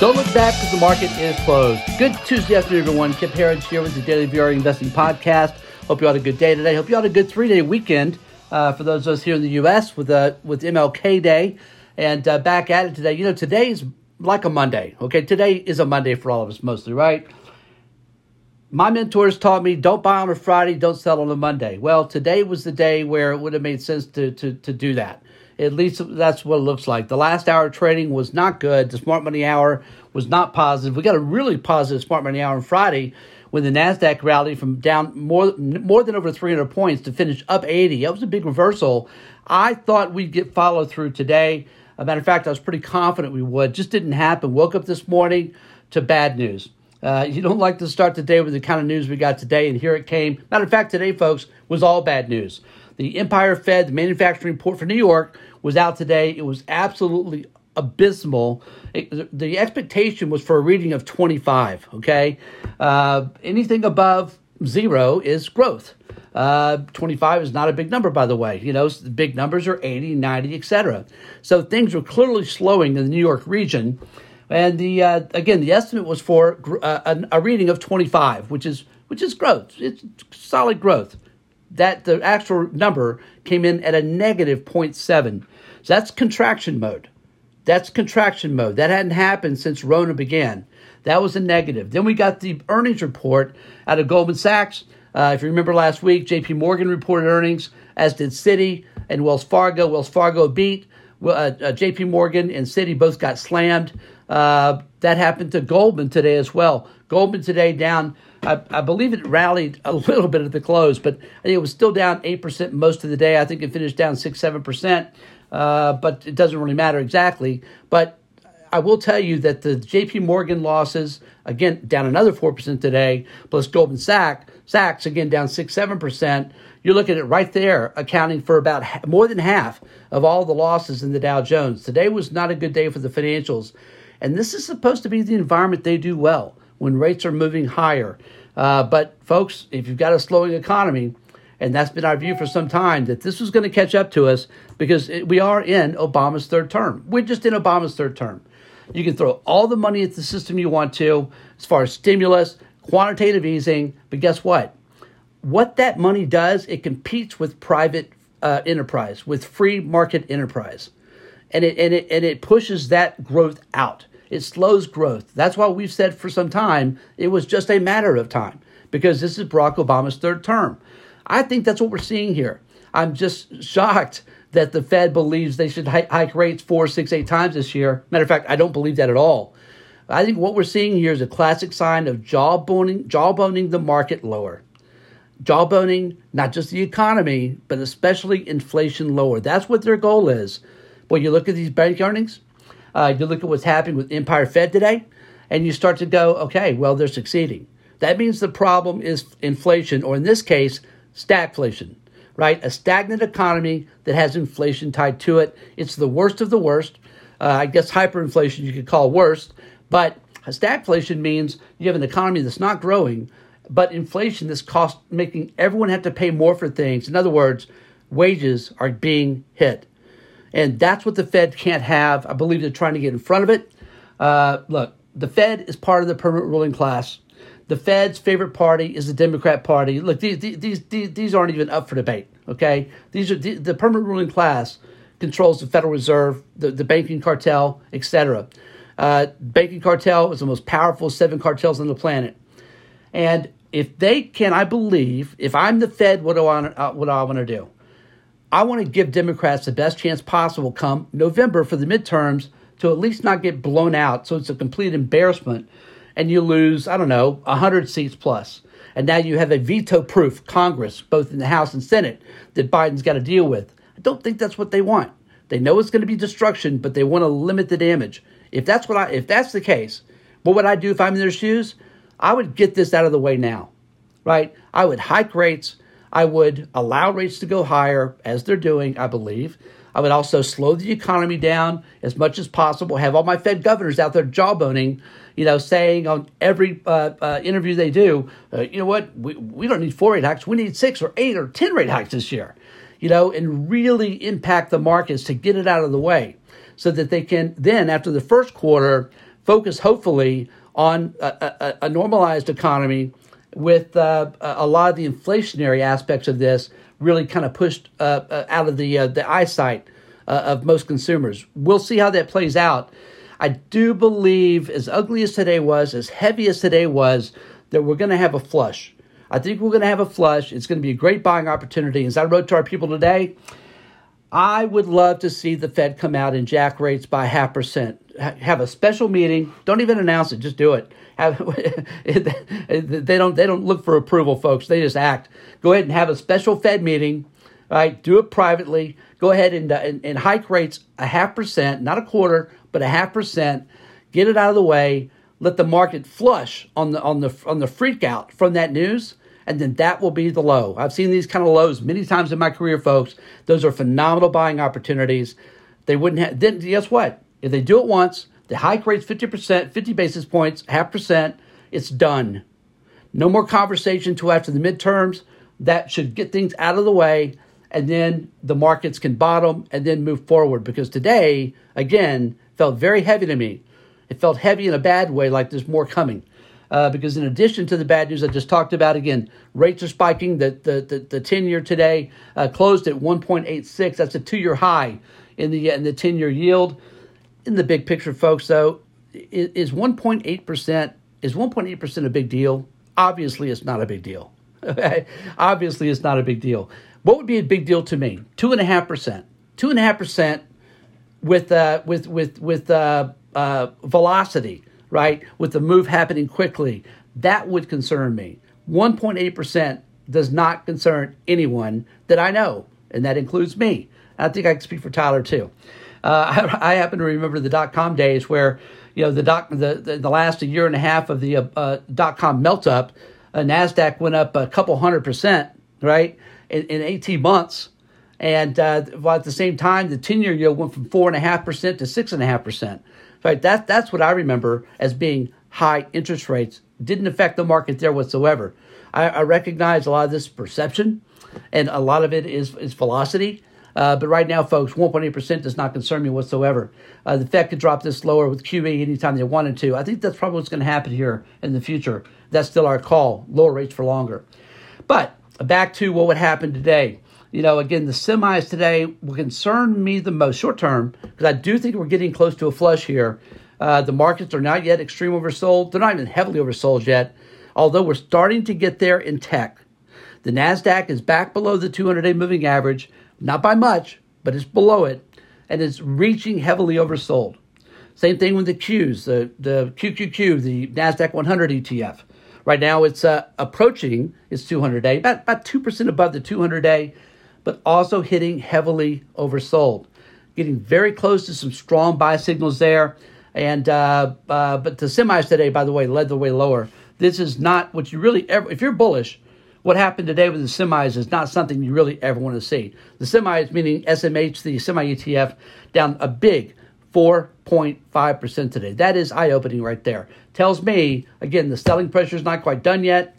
Don't look back because the market is closed. Good Tuesday afternoon, everyone. Kip Herriage here with the Daily VR Investing Podcast. Hope you had a good day today. Hope you had a good three day weekend uh, for those of us here in the U.S. with uh, with MLK Day and uh, back at it today. You know, today is like a Monday. Okay, today is a Monday for all of us, mostly, right? My mentors taught me don't buy on a Friday, don't sell on a Monday. Well, today was the day where it would have made sense to to to do that. At least that's what it looks like. The last hour trading was not good. The smart money hour was not positive. We got a really positive smart money hour on Friday when the Nasdaq rallied from down more more than over 300 points to finish up 80. That was a big reversal. I thought we'd get follow through today. As a matter of fact, I was pretty confident we would. Just didn't happen. Woke up this morning to bad news. Uh, you don't like to start the day with the kind of news we got today, and here it came. Matter of fact, today, folks, was all bad news. The Empire Fed, the manufacturing report for New York, was out today. It was absolutely abysmal. It, the expectation was for a reading of 25, okay? Uh, anything above zero is growth. Uh, 25 is not a big number, by the way. You know, big numbers are 80, 90, etc. So things were clearly slowing in the New York region. And the uh, again, the estimate was for uh, a, a, reading of 25, which is which is growth. It's solid growth. That the actual number came in at a negative 0.7. So that's contraction mode. That's contraction mode. That hadn't happened since Rona began. That was a negative. Then we got the earnings report out of Goldman Sachs. Uh, if you remember last week, JP Morgan reported earnings, as did Citi and Wells Fargo. Wells Fargo beat. Uh, uh, JP Morgan and Citi both got slammed. Uh, that happened to Goldman today as well. Goldman today down, I, I, believe it rallied a little bit at the close, but it was still down 8% most of the day. I think it finished down 6 7%, uh, but it doesn't really matter exactly. But I will tell you that the JP Morgan losses, again, down another 4% today, plus Goldman Sachs, Sachs again down 6 7%. You're looking at right there, accounting for about more than half of all the losses in the Dow Jones. Today was not a good day for the financials. And this is supposed to be the environment they do well when rates are moving higher. Uh, but, folks, if you've got a slowing economy, and that's been our view for some time, that this was going to catch up to us because it, we are in Obama's third term. We're just in Obama's third term. You can throw all the money at the system you want to, as far as stimulus, quantitative easing, but guess what? What that money does, it competes with private uh, enterprise, with free market enterprise, and it and it and it pushes that growth out. It slows growth. That's why we've said for some time it was just a matter of time because this is Barack Obama's third term. I think that's what we're seeing here. I'm just shocked that the Fed believes they should hike rates four, six, eight times this year. Matter of fact, I don't believe that at all. I think what we're seeing here is a classic sign of jawboning, jawboning the market lower. Jawboning not just the economy, but especially inflation lower. That's what their goal is. When you look at these bank earnings, uh, you look at what's happening with Empire Fed today, and you start to go, okay, well, they're succeeding. That means the problem is inflation, or in this case, stagflation, right? A stagnant economy that has inflation tied to it. It's the worst of the worst. Uh, I guess hyperinflation you could call worst, but stagflation means you have an economy that's not growing, but inflation that's cost making everyone have to pay more for things. In other words, wages are being hit. And that's what the Fed can't have. I believe they're trying to get in front of it. Uh, look, the Fed is part of the permanent ruling class. The Fed's favorite party is the Democrat Party. Look, these these these, these aren't even up for debate. Okay, these are the, the permanent ruling class controls the Federal Reserve, the, the banking cartel, etc. Uh, banking cartel is the most powerful seven cartels on the planet, and if they can, I believe, if I'm the Fed, what do I uh, what do I want to do? I want to give Democrats the best chance possible come November for the midterms to at least not get blown out. So it's a complete embarrassment. And you lose, I don't know, 100 seats plus. And now you have a veto proof Congress, both in the House and Senate, that Biden's got to deal with. I don't think that's what they want. They know it's going to be destruction, but they want to limit the damage. If that's what I if that's the case, what would I do if I'm in their shoes? I would get this out of the way now. Right? I would hike rates I would allow rates to go higher, as they're doing, I believe. I would also slow the economy down as much as possible. Have all my Fed governors out there jawboning, you know, saying on every uh, uh, interview they do, uh, you know what, we, we don't need four rate hikes. We need six or eight or 10 rate hikes this year, you know, and really impact the markets to get it out of the way so that they can then, after the first quarter, focus hopefully on a, a, a normalized economy with uh, a lot of the inflationary aspects of this really kind of pushed uh, uh, out of the uh, the eyesight uh, of most consumers. We'll see how that plays out. I do believe, as ugly as today was, as heavy as today was, that we're going to have a flush. I think we're going to have a flush. It's going to be a great buying opportunity. As I wrote to our people today, I would love to see the Fed come out and jack rates by half percent. Have a special meeting. Don't even announce it. Just do it. Have, they don't. They don't look for approval, folks. They just act. Go ahead and have a special Fed meeting. Right. Do it privately. Go ahead and, uh, and, and hike rates a half percent, not a quarter, but a half percent. Get it out of the way. Let the market flush on the on the on the freak out from that news and then that will be the low. I've seen these kind of lows many times in my career, folks. Those are phenomenal buying opportunities. They wouldn't have, then guess what? If they do it once, the hike rate's 50%, 50 basis points, half percent, it's done. No more conversation until after the midterms. That should get things out of the way, and then the markets can bottom and then move forward. Because today, again, felt very heavy to me. It felt heavy in a bad way, like there's more coming uh, because in addition to the bad news I just talked about, again, rates are spiking. The the the, the ten year today uh, closed at 1.86. That's a two year high in the in the ten year yield. In the big picture, folks, though, is 1.8 percent is 1.8 percent a big deal? Obviously, it's not a big deal. Obviously, it's not a big deal. What would be a big deal to me? Two and a half percent. Two and a half percent with uh, with with with uh, uh, velocity right, with the move happening quickly, that would concern me. 1.8% does not concern anyone that I know, and that includes me. I think I can speak for Tyler too. Uh, I, I, happen to remember the dot com days where, you know, the doc, the, the, the last year and a half of the uh, uh, dot com melt up, uh, NASDAQ went up a couple hundred percent, right, in, in 18 months. And uh, while at the same time, the 10 year yield went from 4.5% to 6.5%. Right, that, that's what I remember as being high interest rates. Didn't affect the market there whatsoever. I, I recognize a lot of this perception, and a lot of it is, is velocity. Uh, but right now, folks, 1.8% does not concern me whatsoever. Uh, the Fed could drop this lower with QE anytime they wanted to. I think that's probably what's going to happen here in the future. That's still our call lower rates for longer. But back to what would happen today you know, again, the semis today will concern me the most short term because I do think we're getting close to a flush here. Uh, the markets are not yet extreme oversold. They're not even heavily oversold yet, although we're starting to get there in tech. The NASDAQ is back below the 200 day moving average, not by much, but it's below it, and it's reaching heavily oversold. Same thing with the Qs, the, the QQQ, the NASDAQ 100 ETF. Right now it's uh, approaching its 200 day, about, about 2% above the 200 day but also hitting heavily oversold. Getting very close to some strong buy signals there. And uh, uh, but the semis today, by the way, led the way lower. This is not what you really ever. If you're bullish, what happened today with the semis is not something you really ever want to see. The semis, meaning SMH, the semi ETF, down a big 4.5% today. That is eye opening right there. Tells me, again, the selling pressure is not quite done yet.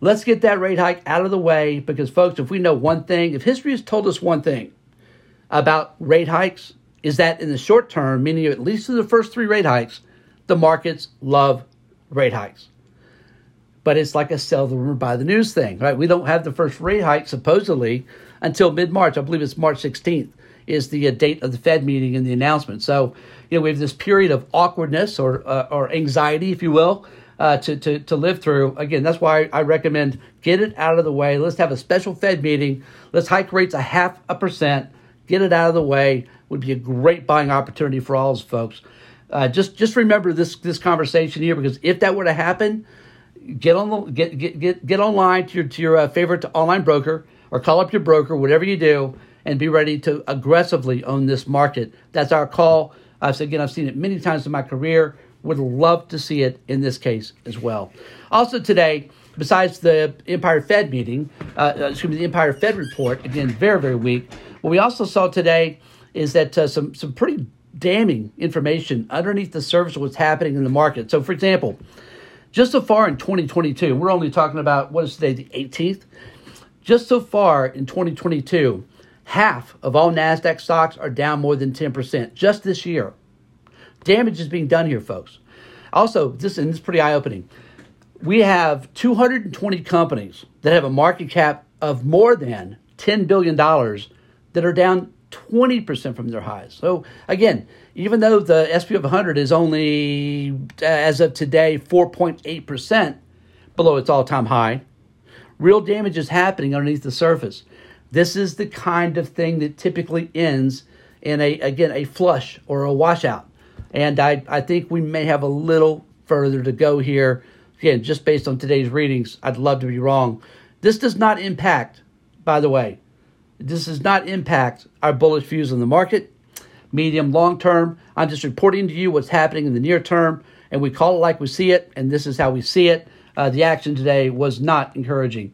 Let's get that rate hike out of the way because, folks, if we know one thing, if history has told us one thing about rate hikes, is that in the short term, meaning at least through the first three rate hikes, the markets love rate hikes. But it's like a sell the rumor buy the news thing, right? We don't have the first rate hike supposedly until mid March. I believe it's March 16th is the uh, date of the Fed meeting and the announcement. So, you know, we have this period of awkwardness or uh, or anxiety, if you will, uh, to, to, to live through. Again, that's why I recommend get it out of the way. Let's have a special Fed meeting. Let's hike rates a half a percent. Get it out of the way. Would be a great buying opportunity for all us folks. Uh, just just remember this this conversation here because if that were to happen, get on the get get get, get online to your to your uh, favorite online broker or call up your broker, whatever you do, and be ready to aggressively own this market. That's our call. So again, I've seen it many times in my career. Would love to see it in this case as well. Also today, besides the Empire Fed meeting, uh, uh, excuse me, the Empire Fed report, again, very, very weak. What we also saw today is that uh, some, some pretty damning information underneath the surface of what's happening in the market. So, for example, just so far in 2022, we're only talking about what is today, the 18th. Just so far in 2022, half of all NASDAQ stocks are down more than 10% just this year. Damage is being done here, folks. Also, this and this is pretty eye opening. We have 220 companies that have a market cap of more than $10 billion that are down 20% from their highs. So, again, even though the SP of 100 is only, uh, as of today, 4.8% below its all time high, real damage is happening underneath the surface. This is the kind of thing that typically ends in a, again, a flush or a washout. And I, I think we may have a little further to go here. Again, just based on today's readings, I'd love to be wrong. This does not impact, by the way, this does not impact our bullish views on the market, medium, long term. I'm just reporting to you what's happening in the near term, and we call it like we see it, and this is how we see it. Uh, the action today was not encouraging.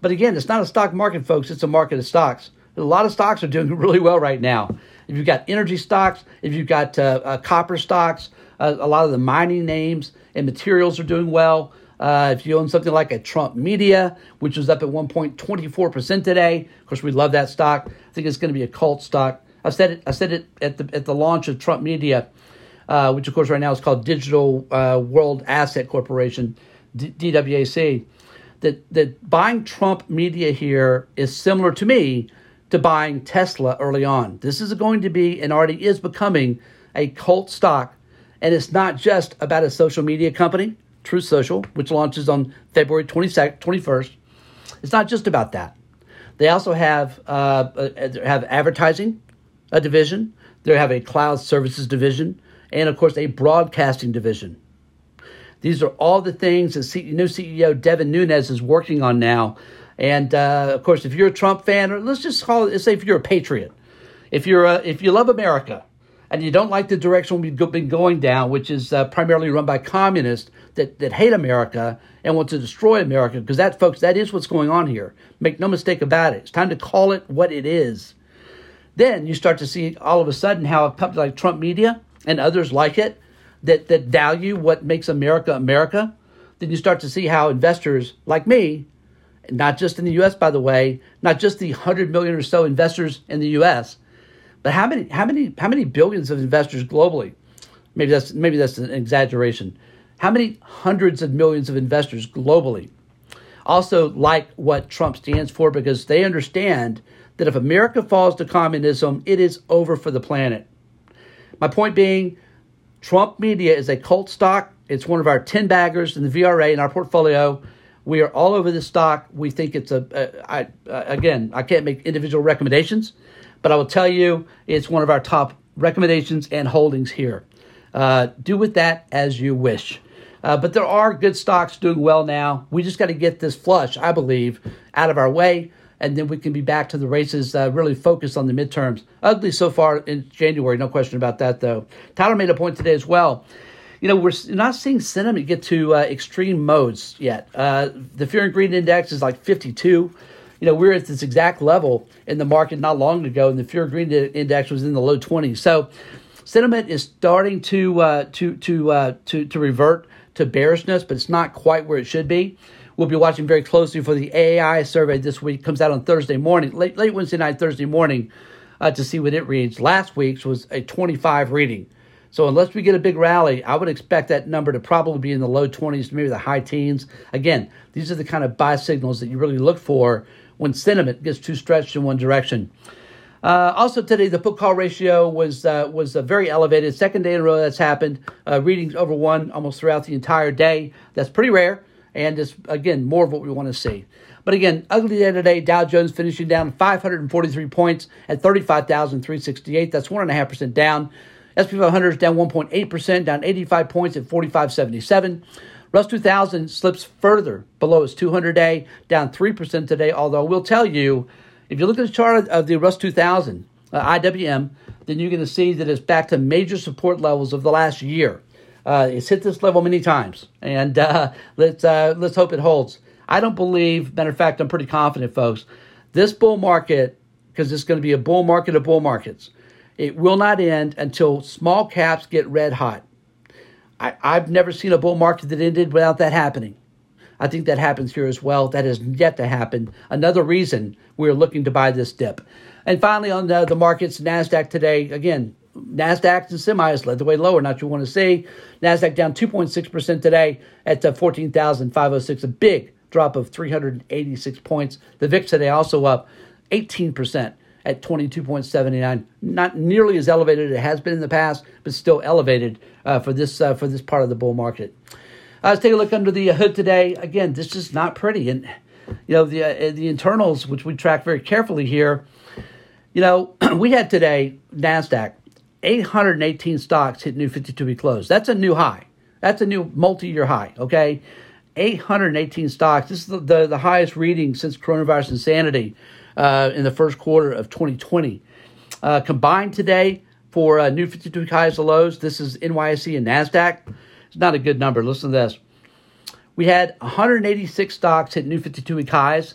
But again, it's not a stock market, folks, it's a market of stocks. A lot of stocks are doing really well right now. If you've got energy stocks, if you've got uh, uh, copper stocks, uh, a lot of the mining names and materials are doing well. Uh, if you own something like a Trump Media, which was up at 1.24% today, of course, we love that stock. I think it's going to be a cult stock. I said it. I said it at the at the launch of Trump Media, uh, which of course right now is called Digital uh, World Asset Corporation, D- DWAC. That that buying Trump Media here is similar to me to buying Tesla early on. This is going to be and already is becoming a cult stock. And it's not just about a social media company, Truth Social, which launches on February 22nd, 21st. It's not just about that. They also have uh, uh have advertising, a division. They have a cloud services division, and of course a broadcasting division. These are all the things that new CEO Devin Nunes is working on now and uh, of course, if you're a Trump fan, or let's just call it, let's say if you're a patriot, if you're a, if you love America, and you don't like the direction we've been going down, which is uh, primarily run by communists that, that hate America and want to destroy America, because that, folks, that is what's going on here. Make no mistake about it. It's time to call it what it is. Then you start to see all of a sudden how a company like Trump Media and others like it that, that value what makes America America. Then you start to see how investors like me not just in the U.S., by the way, not just the hundred million or so investors in the U.S., but how many, how many, how many billions of investors globally? Maybe that's maybe that's an exaggeration. How many hundreds of millions of investors globally also like what Trump stands for because they understand that if America falls to communism, it is over for the planet. My point being, Trump Media is a cult stock. It's one of our 10 baggers in the VRA in our portfolio. We are all over the stock. We think it's a, a I, uh, again, I can't make individual recommendations, but I will tell you it's one of our top recommendations and holdings here. Uh, do with that as you wish. Uh, but there are good stocks doing well now. We just got to get this flush, I believe, out of our way, and then we can be back to the races, uh, really focus on the midterms. Ugly so far in January, no question about that, though. Tyler made a point today as well you know, we're not seeing sentiment get to uh, extreme modes yet. Uh, the fear and greed index is like 52. You know, we're at this exact level in the market not long ago, and the fear and greed index was in the low 20s. So, sentiment is starting to uh, to to uh, to to revert to bearishness, but it's not quite where it should be. We'll be watching very closely for the AAII survey this week. Comes out on Thursday morning, late late Wednesday night, Thursday morning, uh, to see what it reads. Last week's was a 25 reading. So unless we get a big rally, I would expect that number to probably be in the low 20s, maybe the high teens. Again, these are the kind of buy signals that you really look for when sentiment gets too stretched in one direction. Uh, also today, the put call ratio was uh, was uh, very elevated. Second day in a row that's happened. Uh, readings over one almost throughout the entire day. That's pretty rare, and it's again more of what we want to see. But again, ugly day today. Dow Jones finishing down 543 points at 35,368. That's one and a half percent down. SP 500 is down 1.8%, down 85 points at 45.77. Russ 2000 slips further below its 200 day, down 3% today. Although I will tell you, if you look at the chart of the Russ 2000, uh, IWM, then you're going to see that it's back to major support levels of the last year. Uh, it's hit this level many times, and uh, let's uh, let's hope it holds. I don't believe. Matter of fact, I'm pretty confident, folks. This bull market, because it's going to be a bull market of bull markets. It will not end until small caps get red hot. I, I've never seen a bull market that ended without that happening. I think that happens here as well. That has yet to happen. Another reason we're looking to buy this dip. And finally, on the, the markets, NASDAQ today, again, NASDAQ and semis led the way lower, not you want to see. NASDAQ down 2.6% today at uh, 14,506, a big drop of 386 points. The VIX today also up 18% at 22.79. Not nearly as elevated as it has been in the past, but still elevated uh, for this uh, for this part of the bull market. Uh, let's take a look under the hood today. Again, this is not pretty, and you know the uh, the internals, which we track very carefully here. You know, we had today Nasdaq 818 stocks hit new 52 week close. That's a new high. That's a new multi year high. Okay. 818 stocks. This is the, the, the highest reading since coronavirus insanity uh, in the first quarter of 2020. Uh, combined today for uh, new 52 week highs and lows, this is NYSE and NASDAQ. It's not a good number. Listen to this. We had 186 stocks hit new 52 week highs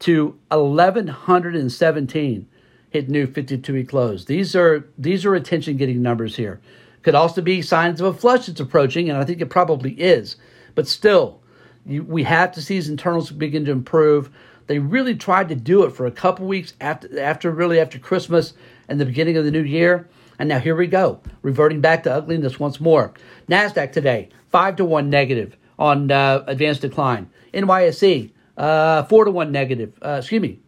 to 1,117 hit new 52 week lows. These are these are attention getting numbers here. Could also be signs of a flush that's approaching, and I think it probably is. But still, you, we have to see these internals begin to improve. They really tried to do it for a couple weeks after, after really after Christmas and the beginning of the new year. And now here we go, reverting back to ugliness once more. Nasdaq today five to one negative on uh, advanced decline. NYSE uh, four to one negative. Uh, excuse me,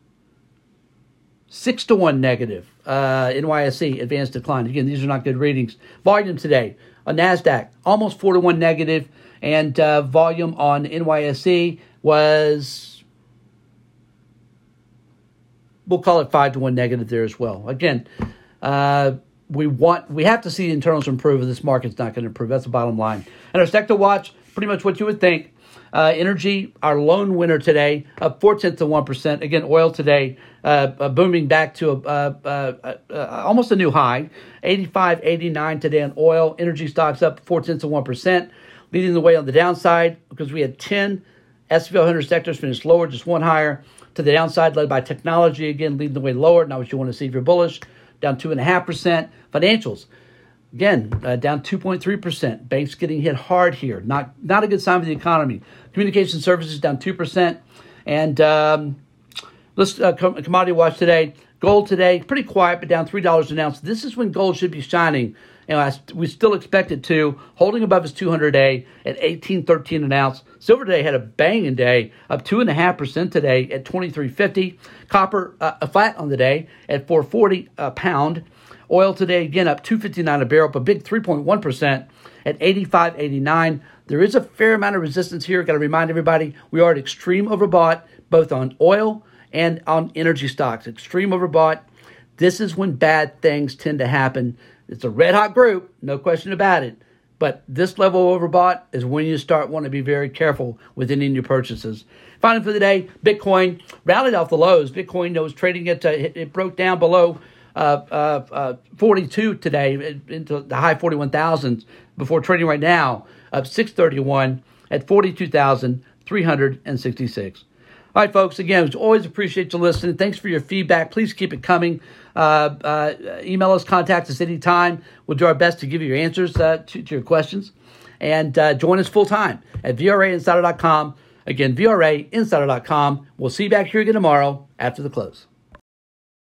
six to one negative. Uh, NYSE advanced decline. Again, these are not good readings. Volume today on Nasdaq almost four to one negative, and uh, volume on NYSE was we'll call it five to one negative there as well. Again, uh, we want we have to see the internals improve, and this market's not going to improve. That's the bottom line. And our sector watch, pretty much what you would think. Uh, energy, our lone winner today, up four tenths of one percent. Again, oil today uh, uh, booming back to a, uh, uh, almost a new high, 85, 89 today on oil. Energy stocks up four tenths of one percent, leading the way on the downside because we had ten S&P 100 sectors finished lower, just one higher to the downside, led by technology, again, leading the way lower. Not what you want to see if you're bullish, down 2.5%. Financials, again, uh, down 2.3%. Banks getting hit hard here. Not, not a good sign for the economy. Communication services down 2%. And um, let's uh, commodity watch today. Gold today, pretty quiet, but down $3 an ounce. This is when gold should be shining and we still expect it to, holding above his 200 day at 18.13 an ounce. Silver today had a banging day, up 2.5% today at 23.50. Copper uh, flat on the day at 440 a pound. Oil today again up 259 a barrel, up a big 3.1% at 85.89. There is a fair amount of resistance here. Got to remind everybody we are at extreme overbought both on oil and on energy stocks. Extreme overbought. This is when bad things tend to happen. It's a red hot group, no question about it. But this level of overbought is when you start wanting to be very careful with any new purchases. Finally, for the day, Bitcoin rallied off the lows. Bitcoin was trading at, uh, it broke down below uh, uh, uh 42 today into the high 41,000s before trading right now up 631 at 42,366. All right, folks, again, always appreciate you listening. Thanks for your feedback. Please keep it coming. Uh, uh, email us, contact us anytime. We'll do our best to give you your answers uh, to, to, your questions. And join us full time at VRAinsider.com. Again, VRAinsider.com. We'll see you back here again tomorrow after the close.